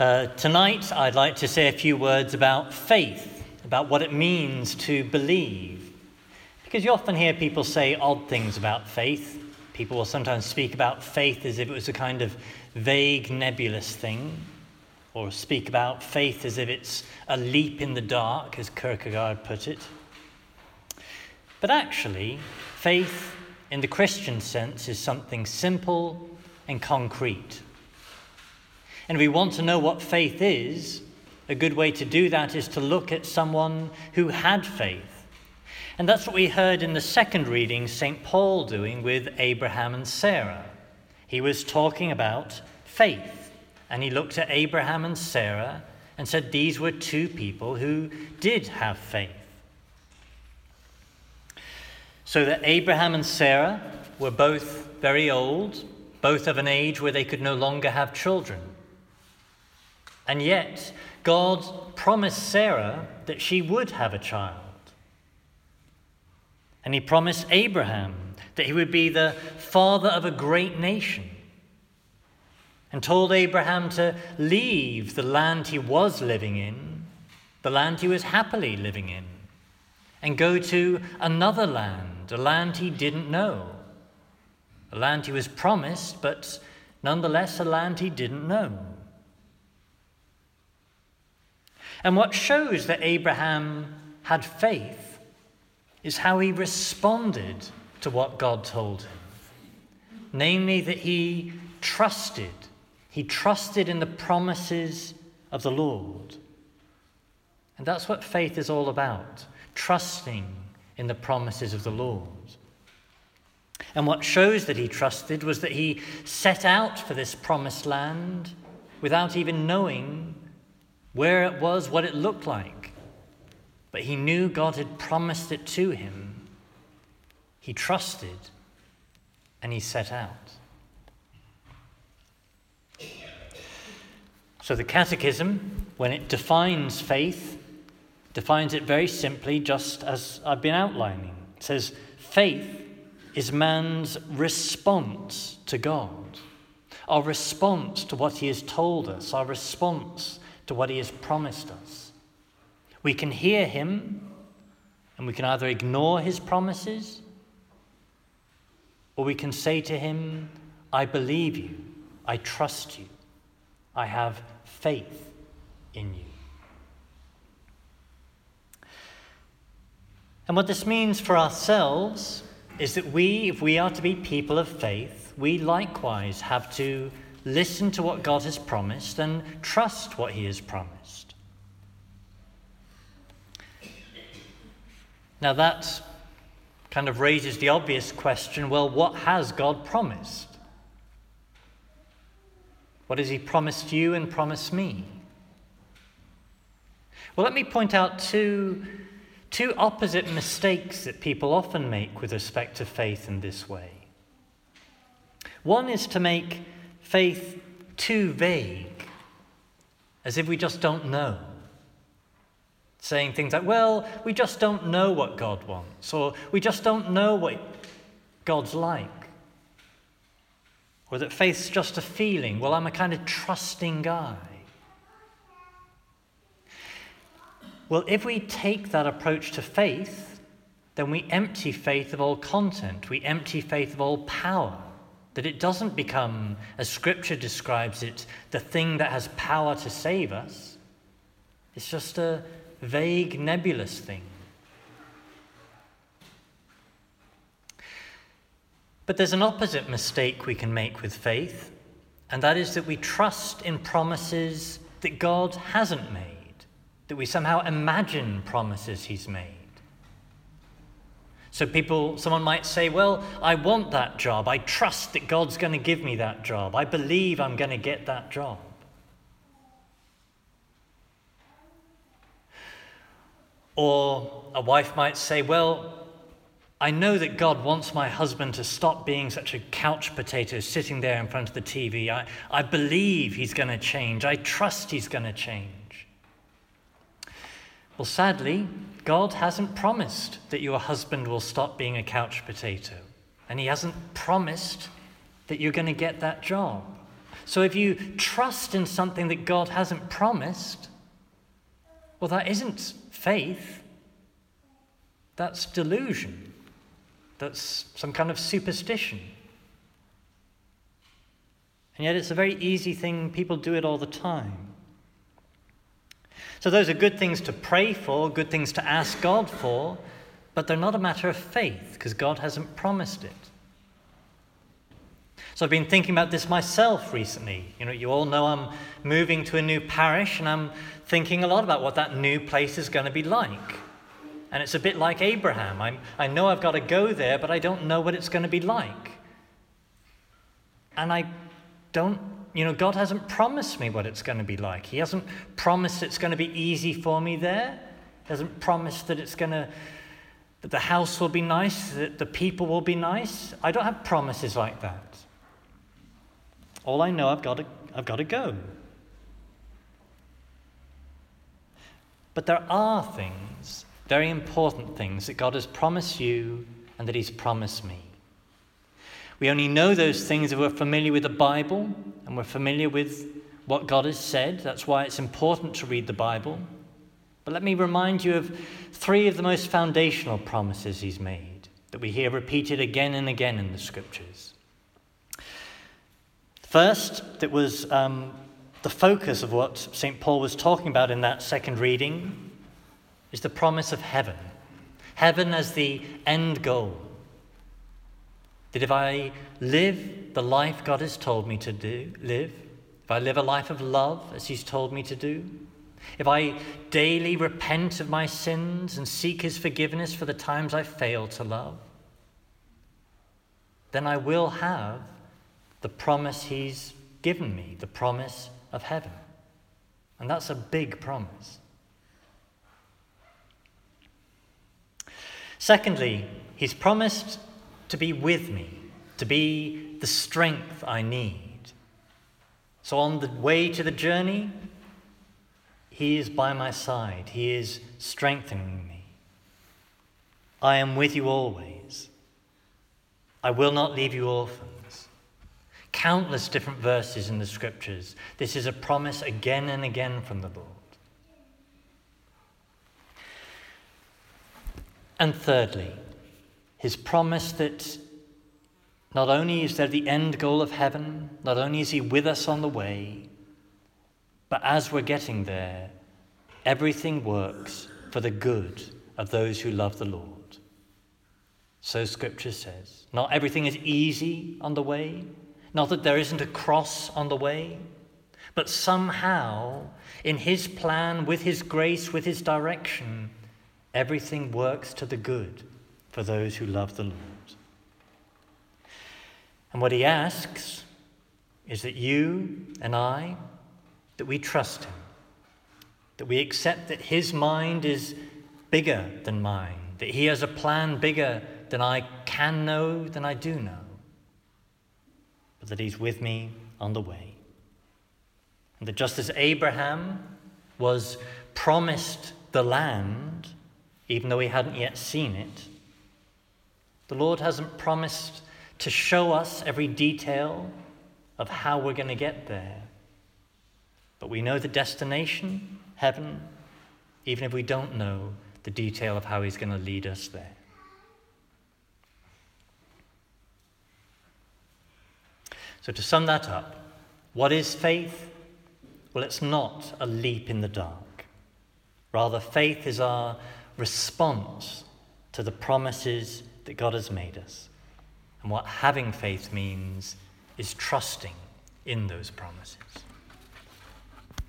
Uh, tonight, I'd like to say a few words about faith, about what it means to believe. Because you often hear people say odd things about faith. People will sometimes speak about faith as if it was a kind of vague, nebulous thing, or speak about faith as if it's a leap in the dark, as Kierkegaard put it. But actually, faith in the Christian sense is something simple and concrete. And we want to know what faith is, a good way to do that is to look at someone who had faith. And that's what we heard in the second reading, St. Paul doing with Abraham and Sarah. He was talking about faith, and he looked at Abraham and Sarah and said these were two people who did have faith. So that Abraham and Sarah were both very old, both of an age where they could no longer have children. And yet, God promised Sarah that she would have a child. And he promised Abraham that he would be the father of a great nation. And told Abraham to leave the land he was living in, the land he was happily living in, and go to another land, a land he didn't know, a land he was promised, but nonetheless a land he didn't know. And what shows that Abraham had faith is how he responded to what God told him. Namely, that he trusted. He trusted in the promises of the Lord. And that's what faith is all about trusting in the promises of the Lord. And what shows that he trusted was that he set out for this promised land without even knowing where it was, what it looked like. But he knew God had promised it to him. He trusted and he set out. So the Catechism, when it defines faith, defines it very simply, just as I've been outlining. It says, faith is man's response to God, our response to what he has told us, our response to what he has promised us. We can hear him and we can either ignore his promises or we can say to him, I believe you, I trust you, I have faith in you. And what this means for ourselves is that we, if we are to be people of faith, we likewise have to listen to what God has promised and trust what He has promised. Now, that kind of raises the obvious question well, what has God promised? What has He promised you and promised me? Well, let me point out two, two opposite mistakes that people often make with respect to faith in this way. One is to make faith too vague, as if we just don't know. Saying things like, well, we just don't know what God wants, or we just don't know what God's like. Or that faith's just a feeling, well, I'm a kind of trusting guy. Well, if we take that approach to faith, then we empty faith of all content, we empty faith of all power that it doesn't become, as Scripture describes it, the thing that has power to save us. It's just a vague, nebulous thing. But there's an opposite mistake we can make with faith, and that is that we trust in promises that God hasn't made, that we somehow imagine promises He's made. So people, someone might say, well, I want that job. I trust that God's going to give me that job. I believe I'm going to get that job. Or a wife might say, well, I know that God wants my husband to stop being such a couch potato sitting there in front of the TV. I, I believe he's going to change. I trust he's going to change. Well, sadly, God hasn't promised that your husband will stop being a couch potato, and He hasn't promised that you're going to get that job. So if you trust in something that God hasn't promised, well, that isn't faith. That's delusion. That's some kind of superstition. And yet, it's a very easy thing. People do it all the time. So, those are good things to pray for, good things to ask God for, but they're not a matter of faith because God hasn't promised it. So, I've been thinking about this myself recently. You know, you all know I'm moving to a new parish, and I'm thinking a lot about what that new place is going to be like. And it's a bit like Abraham. I'm, I know I've got to go there, but I don't know what it's going to be like. And I don't, you know, God hasn't promised me what it's going to be like. He hasn't promised it's going to be easy for me there. He hasn't promised that it's going to, that the house will be nice, that the people will be nice. I don't have promises like that. All I know, I've got to, I've got to go. But there are things, very important things, that God has promised you and that He's promised me. We only know those things if we're familiar with the Bible and we're familiar with what God has said. That's why it's important to read the Bible. But let me remind you of three of the most foundational promises He's made that we hear repeated again and again in the Scriptures. First, that was um, the focus of what St. Paul was talking about in that second reading, is the promise of heaven. Heaven as the end goal. That if I live the life God has told me to do, live, if I live a life of love as He's told me to do, if I daily repent of my sins and seek His forgiveness for the times I fail to love, then I will have the promise He's given me, the promise of heaven. And that's a big promise. Secondly, He's promised to be with me, to be the strength I need. So, on the way to the journey, He is by my side, He is strengthening me. I am with you always. I will not leave you orphans. Countless different verses in the scriptures. This is a promise again and again from the Lord. And thirdly, his promise that not only is there the end goal of heaven, not only is He with us on the way, but as we're getting there, everything works for the good of those who love the Lord. So Scripture says. Not everything is easy on the way, not that there isn't a cross on the way, but somehow, in His plan, with His grace, with His direction, everything works to the good for those who love the Lord. And what he asks is that you and I, that we trust him, that we accept that his mind is bigger than mine, that he has a plan bigger than I can know, than I do know, but that he's with me on the way. And that just as Abraham was promised the land, even though he hadn't yet seen it, the Lord hasn't promised to show us every detail of how we're going to get there. But we know the destination, heaven, even if we don't know the detail of how He's going to lead us there. So, to sum that up, what is faith? Well, it's not a leap in the dark. Rather, faith is our response to the promises that God has made us. And what having faith means is trusting in those promises.